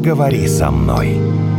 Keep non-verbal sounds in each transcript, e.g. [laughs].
поговори со мной.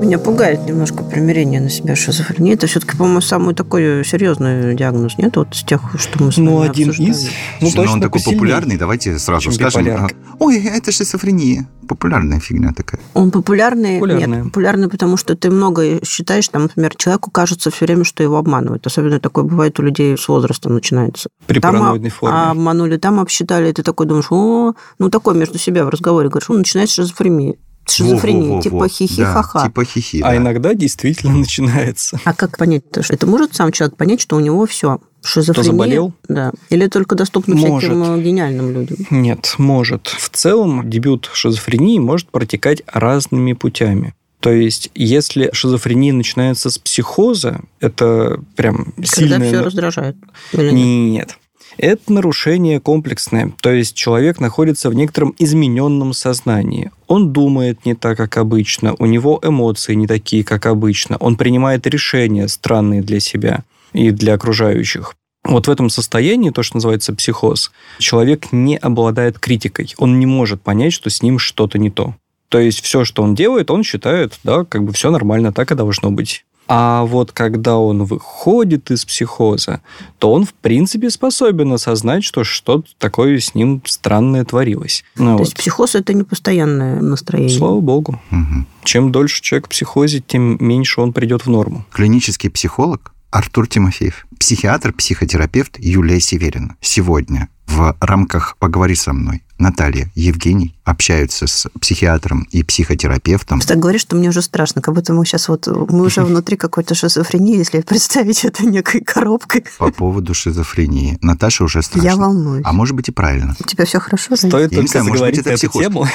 Меня пугает немножко примирение на себя шизофрении. Это все-таки, по-моему, самый такой серьезный диагноз, нет? Вот из тех, что мы с Ну, вами один обсуждали. из. Ну, Но точно он такой посильнее. популярный, давайте сразу чем скажем. биполярка. а, Ой, это шизофрения. Популярная фигня такая. Он популярный? Популярный. Нет, популярный, потому что ты много считаешь, там, например, человеку кажется все время, что его обманывают. Особенно такое бывает у людей с возрастом начинается. При Там параноидной форме. обманули, там обсчитали, и ты такой думаешь, о, ну такой между себя в разговоре говоришь, он начинает шизофрения. Шизофрения, Во-во-во-во. типа хихи Да, ха-ха. Типа хихи, А да. иногда действительно [laughs] начинается. А как понять-то? что Это может сам человек понять, что у него все шизофрения? заболел? Да. Или только доступно Может. всяким э, гениальным людям? Нет, может. В целом дебют шизофрении может протекать разными путями. То есть, если шизофрения начинается с психоза, это прям Когда сильное... все раздражает. Или нет? Нет. Это нарушение комплексное, то есть человек находится в некотором измененном сознании. Он думает не так, как обычно, у него эмоции не такие, как обычно, он принимает решения странные для себя и для окружающих. Вот в этом состоянии, то, что называется психоз, человек не обладает критикой, он не может понять, что с ним что-то не то. То есть все, что он делает, он считает, да, как бы все нормально, так и должно быть. А вот когда он выходит из психоза, то он, в принципе, способен осознать, что что-то такое с ним странное творилось. Ну, То вот. есть психоз – это не постоянное настроение. Слава богу. Мгм. Чем дольше человек в психозе, тем меньше он придет в норму. Клинический психолог Артур Тимофеев. Психиатр, психотерапевт Юлия Северина. Сегодня в рамках «Поговори со мной» Наталья, Евгений общаются с психиатром и психотерапевтом. Ты так говоришь, что мне уже страшно, как будто мы сейчас вот, мы уже [laughs] внутри какой-то шизофрении, если представить это некой коробкой. по поводу шизофрении. Наташа уже страшно. Я волнуюсь. А может быть и правильно. У тебя все хорошо? Стоит Я не только знаю, может быть, заговорить это на эту психоз. тему.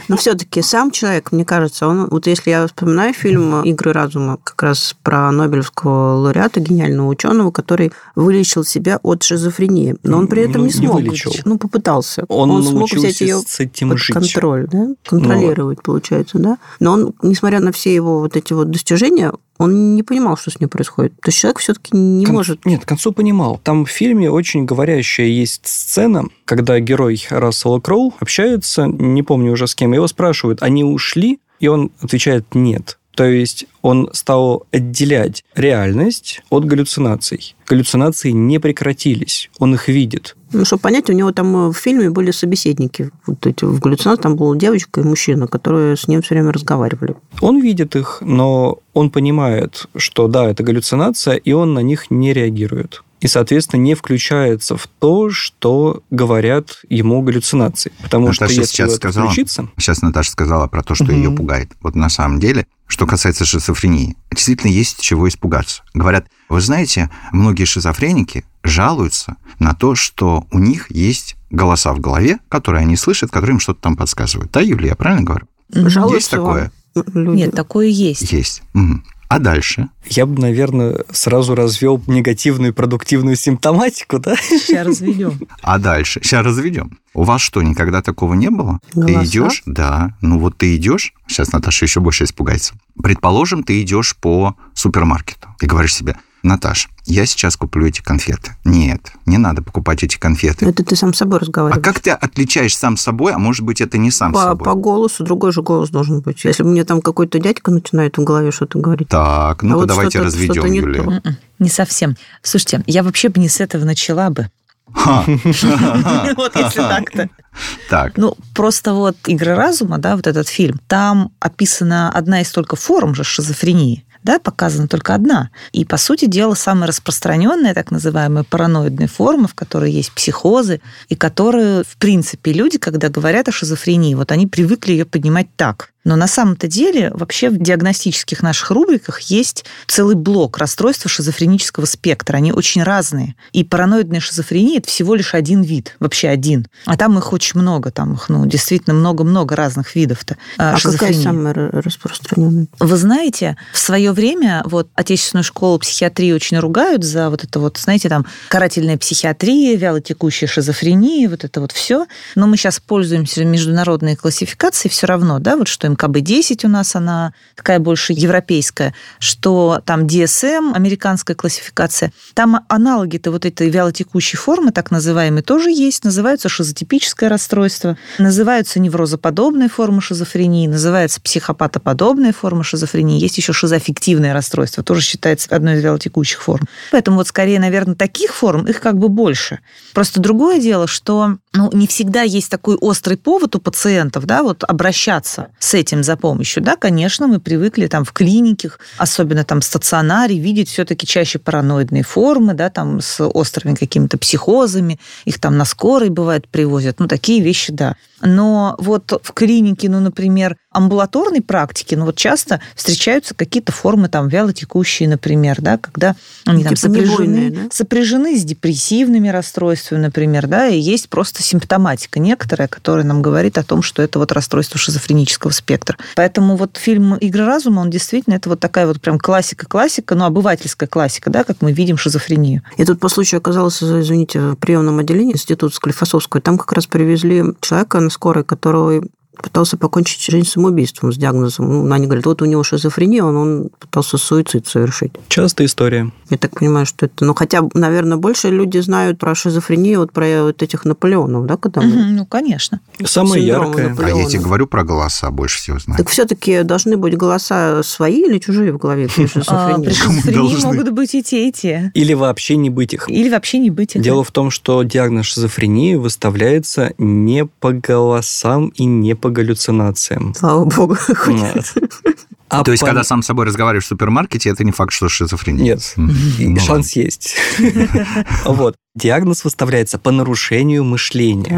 [laughs] Но все-таки сам человек, мне кажется, он, вот если я вспоминаю фильм «Игры разума», как раз про Нобелевского лауреата, гениального ученого, который вылечил себя от шизофрении, но он при этом Ну, не не смог, вылечил. ну попытался, Он смог взять ее с этим под жить. контроль, да, контролировать, получается, да. Но он, несмотря на все его вот эти вот достижения, он не понимал, что с ним происходит. То есть человек все-таки не Кон- может. Нет, к концу понимал. Там в фильме очень говорящая есть сцена, когда герой Рассела Кроу общается, не помню уже с кем, его спрашивают, они ушли? И он отвечает «нет». То есть он стал отделять реальность от галлюцинаций. Галлюцинации не прекратились, он их видит. Ну, чтобы понять, у него там э, в фильме были собеседники. Вот эти, в галлюцинации там была девочка и мужчина, которые с ним все время разговаривали. Он видит их, но он понимает, что да, это галлюцинация, и он на них не реагирует. И, соответственно, не включается в то, что говорят ему галлюцинации. Потому Наташа что если сейчас сказала- включиться... Сейчас Наташа сказала про то, что Мгм. ее пугает. Вот на самом деле, что касается шизофрении, действительно есть чего испугаться. Говорят, вы знаете, многие шизофреники жалуются на то, что у них есть голоса в голове, которые они слышат, которые им что-то там подсказывают. Да, Юлия, я правильно говорю? Жалуются есть такое? люди? Нет, такое есть. Есть. Мгм. А дальше? Я бы, наверное, сразу развел негативную и продуктивную симптоматику, да? Сейчас разведем. А дальше? Сейчас разведем. У вас что, никогда такого не было? Голоса? Ты идешь? Да. Ну вот ты идешь. Сейчас Наташа еще больше испугается. Предположим, ты идешь по супермаркету и говоришь себе, Наташ, я сейчас куплю эти конфеты. Нет, не надо покупать эти конфеты. Это ты сам с собой А разговариваешь. как ты отличаешь сам с собой, а может быть, это не сам с по, собой? по голосу другой же голос должен быть. Если мне там какой-то дядька начинает в голове что-то говорить. Так, ну-ка А вот давайте что-то- разведем, что-то не Юлия. то. М-м, Не совсем. Слушайте, я вообще бы не с этого начала бы. [laughs] Вот если [laughs] так-то. Так, Ну, просто вот «Игры разума», да, вот этот фильм, там описана одна из только форм же шизофрении. Да, показана только одна. И, по сути дела, самая распространенная, так называемая параноидная форма, в которой есть психозы, и которые, в принципе, люди, когда говорят о шизофрении, вот они привыкли ее поднимать так. Но на самом-то деле вообще в диагностических наших рубриках есть целый блок расстройства шизофренического спектра. Они очень разные. И параноидная шизофрения – это всего лишь один вид, вообще один. А там их очень много, там их, ну, действительно много-много разных видов-то А какая шизофрении. самая распространенная? Вы знаете, в свое время вот отечественную школу психиатрии очень ругают за вот это вот, знаете, там карательная психиатрия, вялотекущая шизофрения, вот это вот все. Но мы сейчас пользуемся международной классификацией все равно, да, вот что МКБ-10 у нас, она такая больше европейская, что там DSM, американская классификация, там аналоги-то вот этой вялотекущей формы, так называемые, тоже есть, называются шизотипическое расстройство, называются неврозоподобные формы шизофрении, называется психопатоподобная форма шизофрении, есть еще шизоаффективное расстройство, тоже считается одной из вялотекущих форм. Поэтому вот скорее, наверное, таких форм, их как бы больше. Просто другое дело, что ну, не всегда есть такой острый повод у пациентов, да, вот обращаться с этим за помощью. Да, конечно, мы привыкли там в клинике, особенно там в стационаре, видеть все-таки чаще параноидные формы, да, там с острыми какими-то психозами, их там на скорой бывает привозят, ну, такие вещи, да. Но вот в клинике, ну, например, амбулаторной практике, ну, вот часто встречаются какие-то формы там вялотекущие, например, да, когда они там сопряжены, да? сопряжены с депрессивными расстройствами, например, да, и есть просто симптоматика некоторая, которая нам говорит о том, что это вот расстройство шизофренического спектра. Поэтому вот фильм «Игры разума», он действительно, это вот такая вот прям классика-классика, ну, обывательская классика, да, как мы видим шизофрению. И тут по случаю оказался, извините, в приемном отделении Института Склифосовского, там как раз привезли человека на скорой, который пытался покончить жизнь самоубийством с диагнозом. Ну, они говорят, вот у него шизофрения, он, он пытался суицид совершить. Частая история. Я так понимаю, что это... Ну, хотя, наверное, больше люди знают про шизофрению, вот про вот этих Наполеонов, да, когда мы... Ну, конечно. Самое яркое. Наполеона. А я тебе говорю про голоса, больше всего знаю. Так все-таки должны быть голоса свои или чужие в голове [laughs] при шизофрении? При шизофрении могут быть и те, и те. Или вообще не быть их. Или вообще не быть их. Дело в том, что диагноз шизофрении выставляется не по голосам и не по галлюцинациям. Слава богу. [laughs] А То есть, по- когда сам с собой разговариваешь в супермаркете, это не факт, что шизофрения. Нет, Ну шанс есть. [laughs] Вот. Диагноз выставляется по нарушению мышления.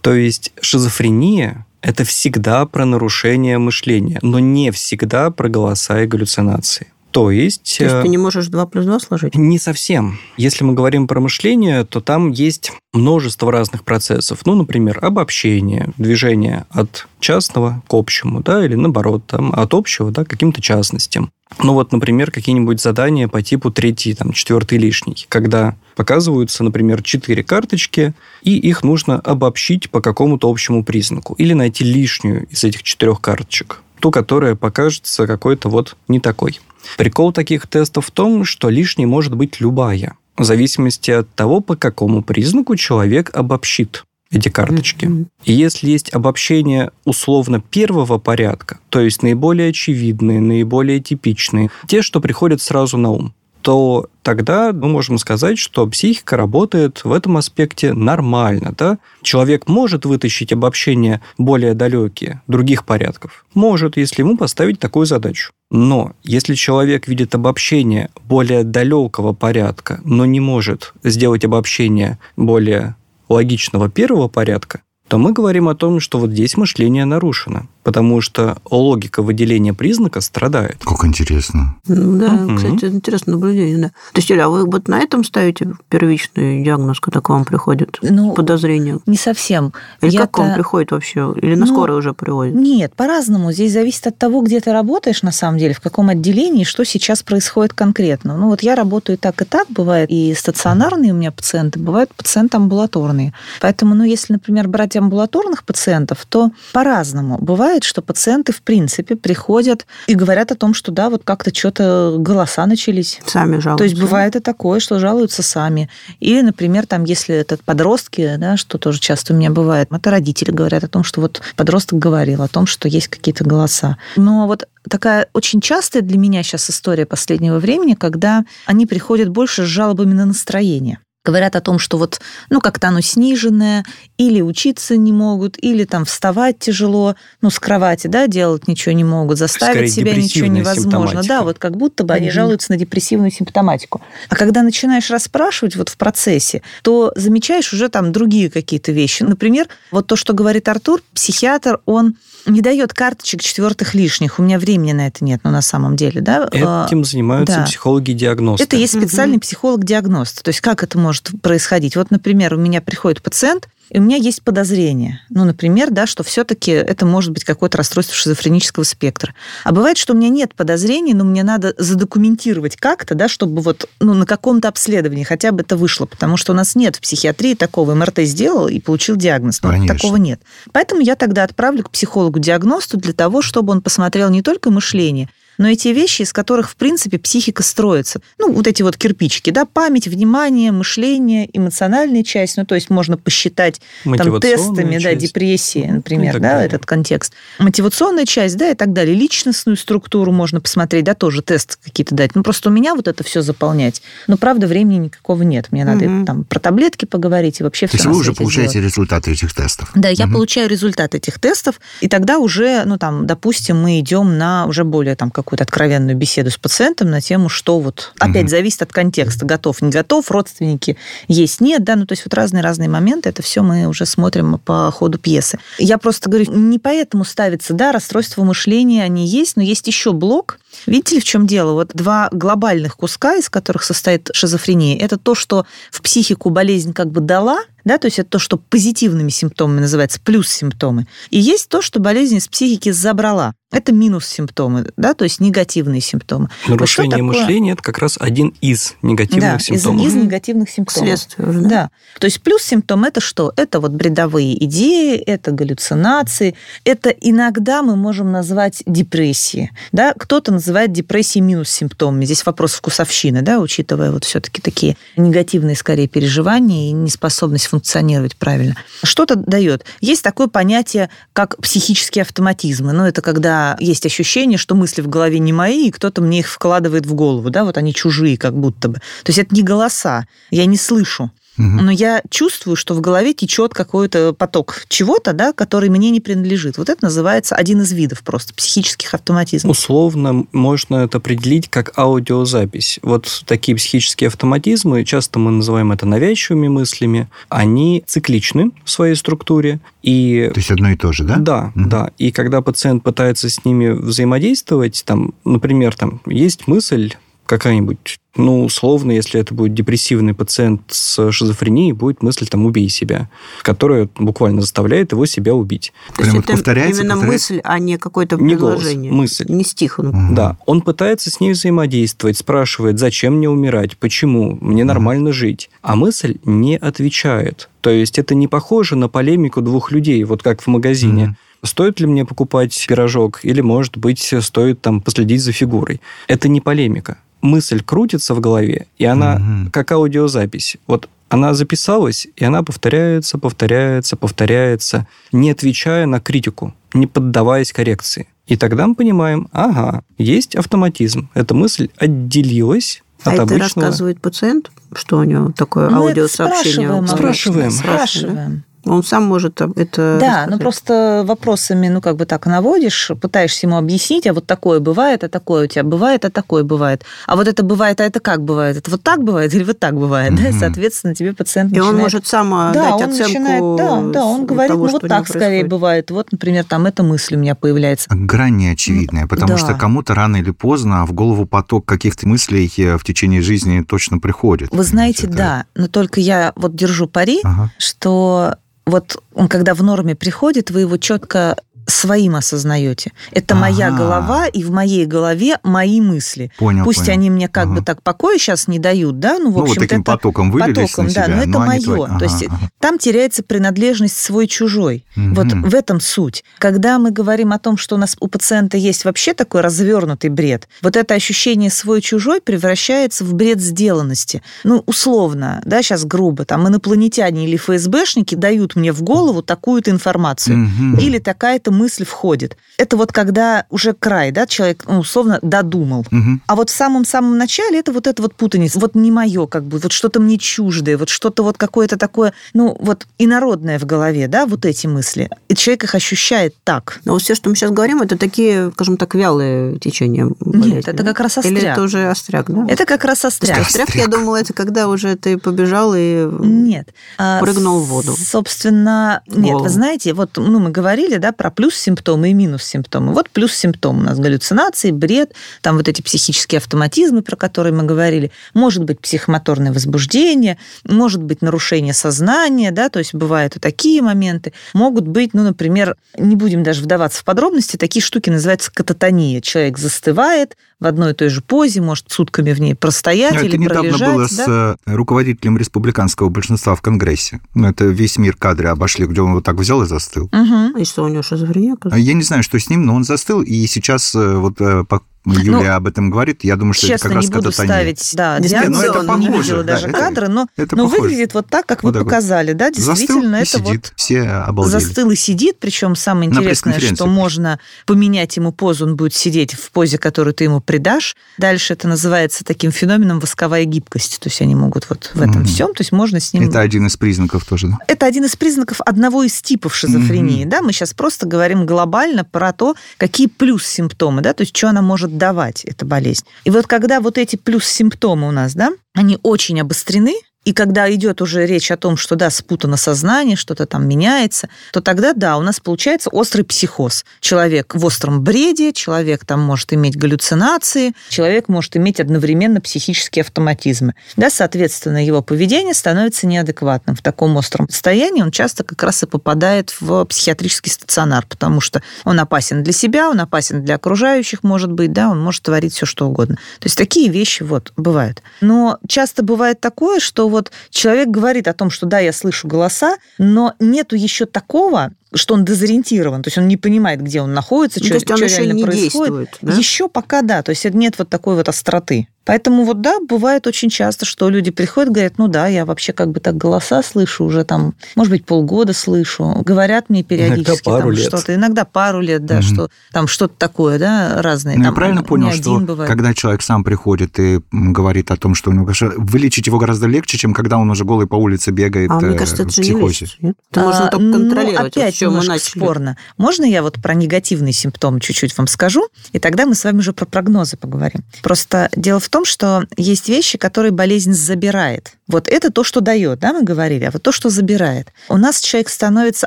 То есть шизофрения – это всегда про нарушение мышления, но не всегда про голоса и галлюцинации. То есть... То есть э, ты не можешь 2 плюс 2 сложить? Не совсем. Если мы говорим про мышление, то там есть множество разных процессов. Ну, например, обобщение, движение от частного к общему, да, или наоборот, там, от общего да, к каким-то частностям. Ну вот, например, какие-нибудь задания по типу третий, там, четвертый лишний, когда показываются, например, четыре карточки, и их нужно обобщить по какому-то общему признаку, или найти лишнюю из этих четырех карточек, ту, которая покажется какой-то вот не такой. Прикол таких тестов в том, что лишней может быть любая, в зависимости от того, по какому признаку человек обобщит эти карточки. И если есть обобщение условно первого порядка, то есть наиболее очевидные, наиболее типичные, те, что приходят сразу на ум, то тогда мы можем сказать, что психика работает в этом аспекте нормально. Да? Человек может вытащить обобщения более далекие, других порядков. Может, если ему поставить такую задачу. Но если человек видит обобщение более далекого порядка, но не может сделать обобщение более логичного первого порядка, то мы говорим о том, что вот здесь мышление нарушено, потому что логика выделения признака страдает. Как интересно. Ну да, Мгм. кстати, интересное наблюдение, да. То есть, Юля, а вы вот на этом ставите первичный диагноз, когда к вам приходит Ну, подозрение? не совсем. Или как к вам приходит вообще? Или на Ну, скорой уже приводит? Нет, по-разному. Здесь зависит от того, где ты работаешь на самом деле, в каком отделении, что сейчас происходит конкретно. Ну вот я работаю так, и так. Бывает и стационарные у меня пациенты, бывают пациенты амбулаторные. Поэтому, ну если, например, брать амбулаторных пациентов, то по-разному. Бывает, что пациенты, в принципе, приходят и говорят о том, что да, вот как-то что-то голоса начались. Сами жалуются. То есть бывает и такое, что жалуются сами. Или, например, там, если это подростки, да, что тоже часто у меня бывает, это родители говорят о том, что вот подросток говорил о том, что есть какие-то голоса. Но вот такая очень частая для меня сейчас история последнего времени, когда они приходят больше с жалобами на настроение. Говорят о том, что вот, ну, как-то оно сниженное, или учиться не могут, или там вставать тяжело, ну, с кровати, да, делать ничего не могут, заставить Скорее, себя ничего невозможно. Да, вот как будто бы они Мгм. жалуются на депрессивную симптоматику. А когда начинаешь расспрашивать вот в процессе, то замечаешь уже там другие какие-то вещи. Например, вот то, что говорит Артур, психиатр, он не дает карточек четвертых лишних. У меня времени на это нет, ну, на самом деле, да. А, Этим занимаются да. психологи-диагносты. это есть специальный психолог-диагност. То есть как это может происходить? Вот, например, у меня приходит пациент, и у меня есть подозрение. Ну, например, да, что все-таки это может быть какое-то расстройство шизофренического спектра. А бывает, что у меня нет подозрений, но мне надо задокументировать как-то, да, чтобы вот ну, на каком-то обследовании хотя бы это вышло, потому что у нас нет в психиатрии такого. МРТ сделал и получил диагноз. Но Конечно. такого нет. Поэтому я тогда отправлю к психологу-диагносту для того, чтобы он посмотрел не только мышление, но и те вещи, из которых, в принципе, психика строится. Ну, вот эти вот кирпичики, да, память, внимание, мышление, эмоциональная часть, ну, то есть можно посчитать там тестами, да, часть. депрессии, Ну, например, так да, далее. этот контекст. Мотивационная часть, да, и так далее. Личностную структуру можно посмотреть, да, тоже тест какие-то дать. Ну, просто у меня вот это все заполнять. Но, правда, времени никакого нет. Мне надо Мгм. там про таблетки поговорить и вообще То есть все вы уже получаете результаты этих тестов. да, я Мгм. получаю результат этих тестов, и тогда уже, ну там, допустим, мы идем на уже более там какую-то откровенную беседу с пациентом на тему, что вот опять Мгм. зависит от контекста, готов, не готов, родственники есть, нет, да, ну то есть вот разные-разные моменты, это все мы уже смотрим по ходу пьесы. Я просто говорю, не поэтому ставится, да, расстройство мышления, они есть, но есть еще блок. Видите ли, в чем дело? Вот два глобальных куска, из которых состоит шизофрения, это то, что в психику болезнь как бы дала, да, то есть это то, что позитивными симптомами называется, плюс симптомы. И есть то, что болезнь из психики забрала. Это минус симптомы, да, то есть негативные симптомы. Нарушение Вот что такое? мышления – это как раз один из негативных да, из, симптомов. из негативных симптомов. Следствие уже, да? Да. То есть плюс симптом это что? Это вот бредовые идеи, это галлюцинации, это иногда мы можем назвать депрессией. Да? Кто-то называет депрессией минус симптомами. Здесь вопрос вкусовщины, да, учитывая вот все-таки такие негативные скорее переживания и неспособность функционировать правильно. Что-то дает. Есть такое понятие, как психические автоматизмы. Ну, это когда есть ощущение, что мысли в голове не мои, и кто-то мне их вкладывает в голову, да, вот они чужие как будто бы. То есть это не голоса, я не слышу. Мгм. Но я чувствую, что в голове течет какой-то поток чего-то, да, который мне не принадлежит. Вот это называется один из видов просто психических автоматизмов. Условно можно это определить как аудиозапись. Вот такие психические автоматизмы, часто мы называем это навязчивыми мыслями, они цикличны в своей структуре. И То есть одно и то же, да? Да, Мгм. да. И когда пациент пытается с ними взаимодействовать, там, например, там есть мысль какая-нибудь, ну, условно, если это будет депрессивный пациент с шизофренией, будет мысль там «убей себя», которая буквально заставляет его себя убить. То есть Прям это повторяется, именно повторяется? мысль, а не какое-то Не голос, предложение. мысль. Не стих. Мгм. Да, он пытается с ней взаимодействовать, спрашивает, зачем мне умирать, почему, мне нормально жить. А мысль не отвечает. То есть это не похоже на полемику двух людей, вот как в магазине. Мгм. Стоит ли мне покупать пирожок, или, может быть, стоит там последить за фигурой. Это не полемика. Мысль крутится в голове, и она Мгм. как аудиозапись. Вот она записалась, и она повторяется, повторяется, повторяется, не отвечая на критику, не поддаваясь коррекции. И тогда мы понимаем, ага, есть автоматизм. Эта мысль отделилась А от это обычного. рассказывает пациент, что у него такое Мы это аудиосообщение? спрашиваем, Спрашиваем. спрашиваем. Он сам может это Да, ну рассказать. просто вопросами, ну как бы так наводишь, пытаешься ему объяснить, а вот такое бывает, а такое у тебя бывает, а такое бывает. А вот это бывает, а это как бывает? Это вот так бывает или вот так бывает? Да, и, Мгм. [laughs] соответственно, тебе пациент И он начинает может сам а, да, дать он оценку начинает, да, да, он говорит, того, ну вот так скорее происходит. бывает. Вот, например, там эта мысль у меня появляется. Грань неочевидная, потому да. что кому-то рано или поздно в голову поток каких-то мыслей э, в течение жизни точно приходит. Вы знаете, Это- да, но только я вот держу пари, Ага. что вот он, когда в норме приходит, вы его четко своим осознаете. Это моя Ага. голова, и в моей голове мои мысли. Понял, Пусть понял. они мне как Ага. бы так покоя сейчас не дают, да, ну, в Ну, вот общем-то, таким это потоком вылились потоком, на да, себя, но это но они мое. твои. То есть там теряется принадлежность свой-чужой. Мгм. Вот в этом суть. Когда мы говорим о том, что у нас у пациента есть вообще такой развернутый бред, вот это ощущение свой-чужой превращается в бред сделанности. Ну, условно, да, сейчас грубо, там инопланетяне или ФСБшники дают мне в голову такую-то информацию. Мгм. Или такая-то мысль входит. Это вот когда уже край, да, человек, ну, условно, додумал. Мгм. А вот в самом-самом начале это вот это вот путаница. Вот не мое, как бы, вот что-то мне чуждое, вот что-то вот какое-то такое, ну, вот инородное в голове, да, вот эти мысли. И человек их ощущает так. Но вот все, что мы сейчас говорим, это такие, скажем так, вялые течения болезни, Нет, это как раз Или остряк. это уже остряк, да? Это как раз То есть остряк. остряк, я думала, это когда уже ты побежал и... Нет. А, Прыгнул в воду. Собственно, нет, вы знаете, вот ну, мы говорили, да, про плюс симптомы и минус симптомы. Вот плюс симптомы у нас галлюцинации, бред, там вот эти психические автоматизмы, про которые мы говорили. Может быть психомоторное возбуждение, может быть нарушение сознания, да, то есть бывают и такие моменты. Могут быть, ну, например, не будем даже вдаваться в подробности, такие штуки называются кататония. Человек застывает, в одной и той же позе, может сутками в ней простоять ну, или это пролежать. недавно было да? с э, руководителем республиканского большинства в Конгрессе. Ну, это весь мир кадры обошли, где он вот так взял и застыл. Угу. И что, у него шизофрения? Я не знаю, что с ним, но он застыл, и сейчас э, вот э, Юлия Ну, об этом говорит, я думаю, что Честно, это как раз не буду ставить да, Не, диагноз, ну, это не похоже, видела да, даже это- кадры, но, это но похоже. выглядит вот так, как Вот вы так вот. показали. Да, Застыл действительно, и это сидит, вот все обалдели. застыл и сидит, причем самое интересное, что можно поменять ему позу, он будет сидеть в позе, которую ты ему придашь. Дальше это называется таким феноменом восковая гибкость. То есть они могут вот в этом Мгм. всем, то есть можно с ним... Это один из признаков тоже. да? Это один из признаков одного из типов шизофрении. Мгм. Да? Мы сейчас просто говорим глобально про то, какие плюс-симптомы, да? то есть что она может давать, эта болезнь. И вот когда вот эти плюс-симптомы у нас, да, они очень обострены, и когда идет уже речь о том, что да, спутано сознание, что-то там меняется, то тогда да, у нас получается острый психоз. Человек в остром бреде, человек там может иметь галлюцинации, человек может иметь одновременно психические автоматизмы. Да, соответственно, его поведение становится неадекватным. В таком остром состоянии он часто как раз и попадает в психиатрический стационар, потому что он опасен для себя, он опасен для окружающих, может быть, да, он может творить все что угодно. То есть такие вещи вот бывают. Но часто бывает такое, что вот человек говорит о том, что да, я слышу голоса, но нету еще такого, что он дезориентирован, то есть он не понимает, где он находится, Ну, что, то есть он что еще реально не происходит. действует, да? Еще пока да, то есть нет вот такой вот остроты. Поэтому вот да, бывает очень часто, что люди приходят, говорят, ну да, я вообще как бы так голоса слышу уже там, может быть, полгода слышу, говорят мне периодически пару там лет. что-то, иногда пару лет, да, Мгм. что там что-то такое, да, разные. Ну, я там, правильно не понял, что бывает. когда человек сам приходит и говорит о том, что у него вылечить его гораздо легче, чем когда он уже голый по улице бегает А э, мне кажется, это в же не психозе. лечится, нет? Это можно А, только ну, контролировать. Опять с чего мы немножко начали. спорно. Можно я вот про негативные симптомы чуть-чуть вам скажу, и тогда мы с вами уже про прогнозы поговорим. Просто дело в том, что есть вещи, которые болезнь забирает. Вот это то, что дает, да, мы говорили, а вот то, что забирает. У нас человек становится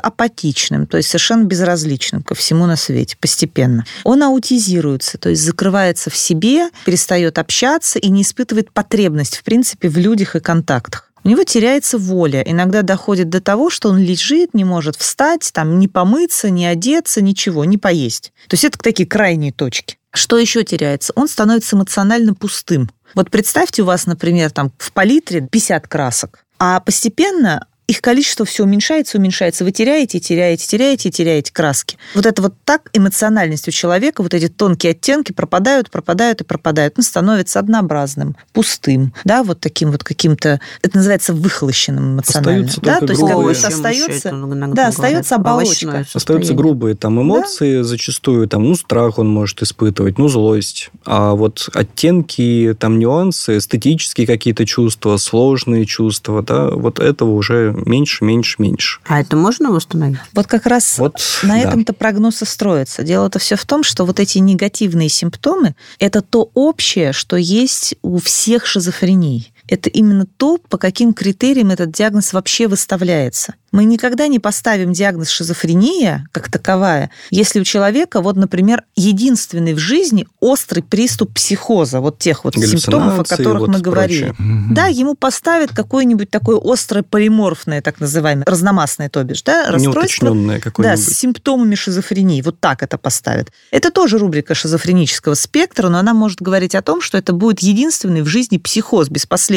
апатичным, то есть совершенно безразличным ко всему на свете постепенно. Он аутизируется, то есть закрывается в себе, перестает общаться и не испытывает потребность, в принципе, в людях и контактах. У него теряется воля. Иногда доходит до того, что он лежит, не может встать, там, не помыться, не одеться, ничего, не поесть. То есть это такие крайние точки. Что еще теряется? Он становится эмоционально пустым. Вот представьте, у вас, например, там в палитре 50 красок, а постепенно их количество все уменьшается, уменьшается. Вы теряете, теряете, теряете, теряете краски. Вот это вот так эмоциональность у человека, вот эти тонкие оттенки пропадают, пропадают и пропадают. Он становится однообразным, пустым, да, вот таким вот каким-то, это называется выхолощенным эмоционально. Остаются да, то есть как бы грубые. вот остается, иногда да, остается оболочка. Остаются грубые там эмоции зачастую, там, ну, страх он может испытывать, ну, злость. А вот оттенки, там, нюансы, эстетические какие-то чувства, сложные чувства, да, вот этого уже меньше, меньше, меньше. А это можно восстановить? Вот как раз Вот, На да. этом-то прогноз и строится. Дело-то все в том, что вот эти негативные симптомы – это то общее, что есть у всех шизофрений. Это именно то, по каким критериям этот диагноз вообще выставляется. Мы никогда не поставим диагноз шизофрения как таковая, если у человека, вот, например, единственный в жизни острый приступ психоза, вот тех вот симптомов, о которых вот мы говорили. прочее. Да, ему поставят какое-нибудь такое острое полиморфное, так называемое, разномастное, то бишь, да, расстройство да, с симптомами шизофрении. Вот так это поставят. Это тоже рубрика шизофренического спектра, но она может говорить о том, что это будет единственный в жизни психоз без последствий.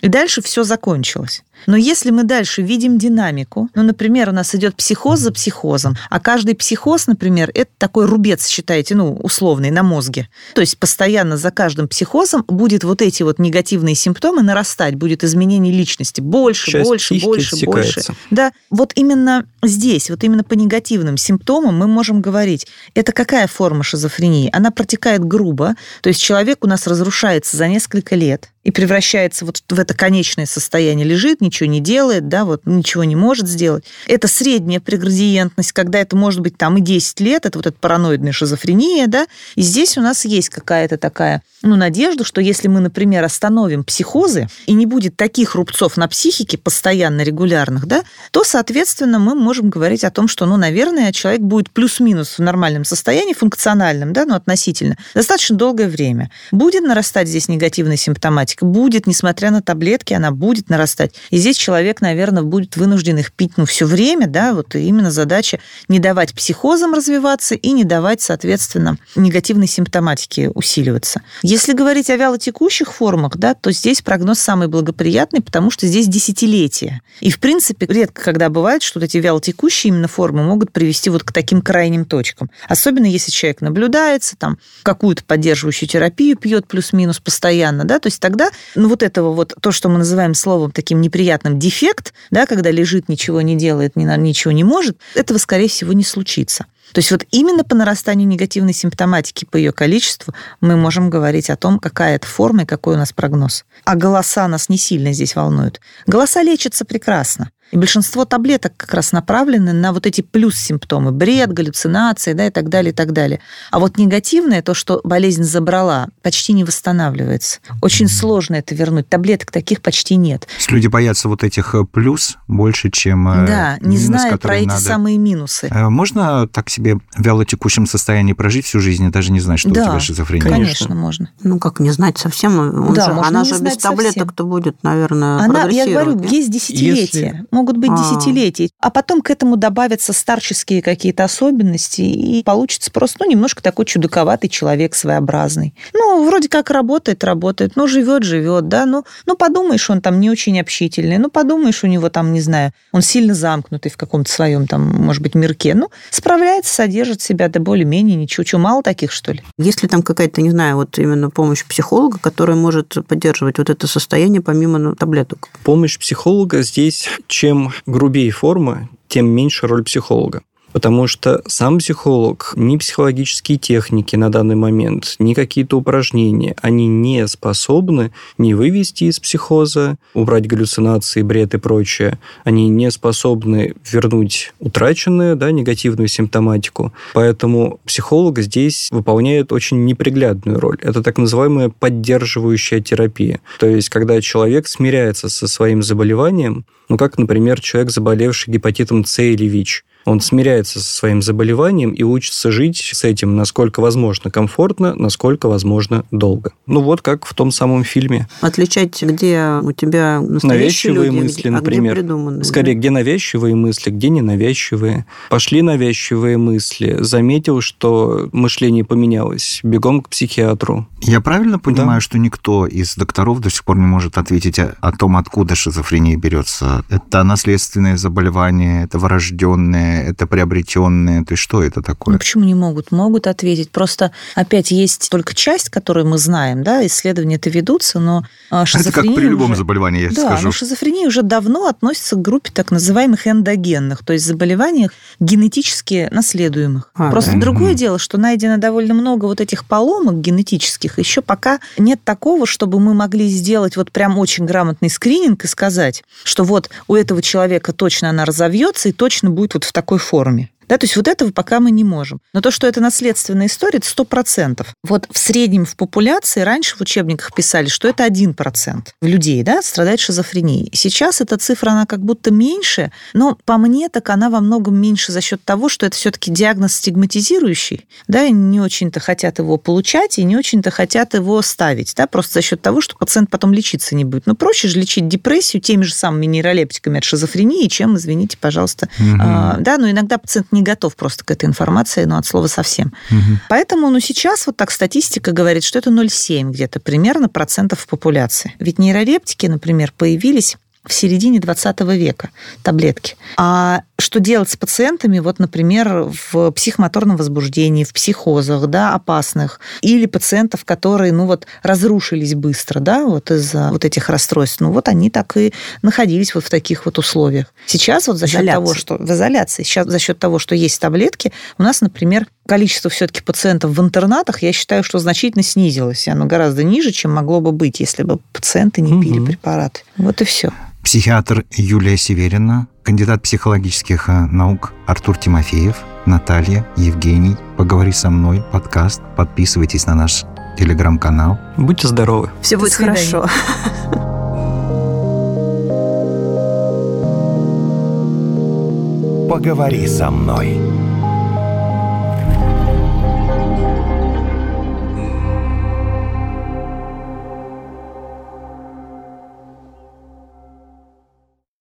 И дальше все закончилось. Но если мы дальше видим динамику, ну, например, у нас идет психоз за психозом, а каждый психоз, например, это такой рубец, считайте, ну, условный, на мозге. То есть постоянно за каждым психозом будет вот эти вот негативные симптомы нарастать, будет изменение личности больше, Часть больше, больше, больше. отсекается. Да, вот именно здесь, вот именно по негативным симптомам мы можем говорить, это какая форма шизофрении? Она протекает грубо, то есть человек у нас разрушается за несколько лет и превращается вот в это конечное состояние, лежит, ничего не делает, да, вот ничего не может сделать. Это средняя преградиентность, когда это может быть там и 10 лет, это вот эта параноидная шизофрения, да, и здесь у нас есть какая-то такая, ну, надежда, что если мы, например, остановим психозы и не будет таких рубцов на психике постоянно регулярных, да, то, соответственно, мы можем говорить о том, что, ну, наверное, человек будет плюс-минус в нормальном состоянии, функциональном, да, ну, относительно, достаточно долгое время. Будет нарастать здесь негативная симптоматика? Будет, несмотря на таблетки, она будет нарастать. Здесь человек, наверное, будет вынужден их пить, ну, все время, да, вот именно задача не давать психозам развиваться и не давать, соответственно, негативной симптоматике усиливаться. Если говорить о вялотекущих формах, да, то здесь прогноз самый благоприятный, потому что здесь десятилетия. И, в принципе, редко когда бывает, что вот эти вялотекущие именно формы могут привести вот к таким крайним точкам. Особенно если человек наблюдается, там, какую-то поддерживающую терапию пьет плюс-минус постоянно, да, то есть тогда, ну, вот этого вот, то, что мы называем словом таким неприятным дефект, да, когда лежит, ничего не делает, ничего не может, этого, скорее всего, не случится. То есть вот именно по нарастанию негативной симптоматики, по ее количеству, мы можем говорить о том, какая это форма и какой у нас прогноз. А голоса нас не сильно здесь волнуют. Голоса лечатся прекрасно. И большинство таблеток как раз направлены на вот эти плюс-симптомы, бред, галлюцинации, да, и так далее, и так далее. А вот негативное, то, что болезнь забрала, почти не восстанавливается. Очень сложно это вернуть. Таблеток таких почти нет. Люди боятся вот этих э, плюс больше, чем э, Да, не минус, зная про эти надо... самые минусы. Э, можно так себе в вялотекущем состоянии прожить всю жизнь и даже не знать, что да, у тебя шизофрения? конечно, можно. Ну, как не знать совсем? Он да, же, она же без таблеток-то будет, наверное, Она, я говорю, есть десятилетия. Если могут быть а. десятилетия. А потом к этому добавятся старческие какие-то особенности, и получится просто ну, немножко такой чудаковатый человек своеобразный. Ну, вроде как работает, работает, ну, живет, живет, да, ну, ну, подумаешь, он там не очень общительный, ну, подумаешь, у него там, не знаю, он сильно замкнутый в каком-то своем там, может быть, мирке. Ну, справляется, содержит себя, да более-менее ничего. Что, мало таких, что ли? Есть ли там какая-то, не знаю, вот именно помощь психолога, которая может поддерживать вот это состояние помимо ну, таблеток? Помощь психолога здесь, чем грубее форма, тем меньше роль психолога потому что сам психолог, ни психологические техники на данный момент, ни какие-то упражнения, они не способны не вывести из психоза, убрать галлюцинации, бред и прочее. Они не способны вернуть утраченную, да, негативную симптоматику. Поэтому психолог здесь выполняет очень неприглядную роль. Это так называемая поддерживающая терапия. То есть, когда человек смиряется со своим заболеванием, ну, как, например, человек, заболевший гепатитом С или ВИЧ – он смиряется со своим заболеванием и учится жить с этим насколько возможно комфортно, насколько возможно долго. Ну вот как в том самом фильме. Отличать, где у тебя навязчивые люди, мысли, где, например. А где придуманные, Скорее, да? где навязчивые мысли, где ненавязчивые. Пошли навязчивые мысли. Заметил, что мышление поменялось. Бегом к психиатру. Я правильно понимаю, да? что никто из докторов до сих пор не может ответить о, о том, откуда шизофрения берется? Это наследственное заболевание, это врожденное, это приобретенные? То есть что это такое? Ну, почему не могут? Могут ответить. Просто, опять, есть только часть, которую мы знаем, да, исследования это ведутся, но шизофрения... Это как при любом уже... заболевании, я да, скажу. но шизофрения уже давно относится к группе так называемых эндогенных, то есть заболеваний генетически наследуемых. А, Просто да? другое угу. дело, что найдено довольно много вот этих поломок генетических, еще пока нет такого, чтобы мы могли сделать вот прям очень грамотный скрининг и сказать, что вот у этого человека точно она разовьется и точно будет вот в таком такой форме. Да, то есть вот этого пока мы не можем. Но то, что это наследственная история, это 100%. Вот в среднем в популяции раньше в учебниках писали, что это 1% людей да, страдает шизофренией. Сейчас эта цифра, она как будто меньше, но по мне так она во многом меньше за счет того, что это все-таки диагноз стигматизирующий, да, и не очень-то хотят его получать и не очень-то хотят его ставить, да, просто за счет того, что пациент потом лечиться не будет. Ну, проще же лечить депрессию теми же самыми нейролептиками от шизофрении, чем, извините, пожалуйста, угу. а, да, но иногда пациент не готов просто к этой информации, но от слова совсем. Угу. Поэтому, ну, сейчас вот так статистика говорит, что это 0,7 где-то примерно процентов популяции. Ведь нейрорептики, например, появились в середине 20 века таблетки. А что делать с пациентами, вот, например, в психомоторном возбуждении, в психозах, да, опасных, или пациентов, которые, ну, вот, разрушились быстро, да, вот из-за вот этих расстройств, ну, вот они так и находились вот в таких вот условиях. Сейчас вот за счет того, что в изоляции, сейчас за счет того, что есть таблетки, у нас, например, количество все-таки пациентов в интернатах, я считаю, что значительно снизилось. Оно гораздо ниже, чем могло бы быть, если бы пациенты не пили угу. препараты. Вот и все. Психиатр Юлия Северина, кандидат психологических э, наук Артур Тимофеев, Наталья, Евгений. Поговори со мной, подкаст. Подписывайтесь на наш телеграм-канал. Будьте здоровы. Все будет хорошо. [laughs] Поговори со мной.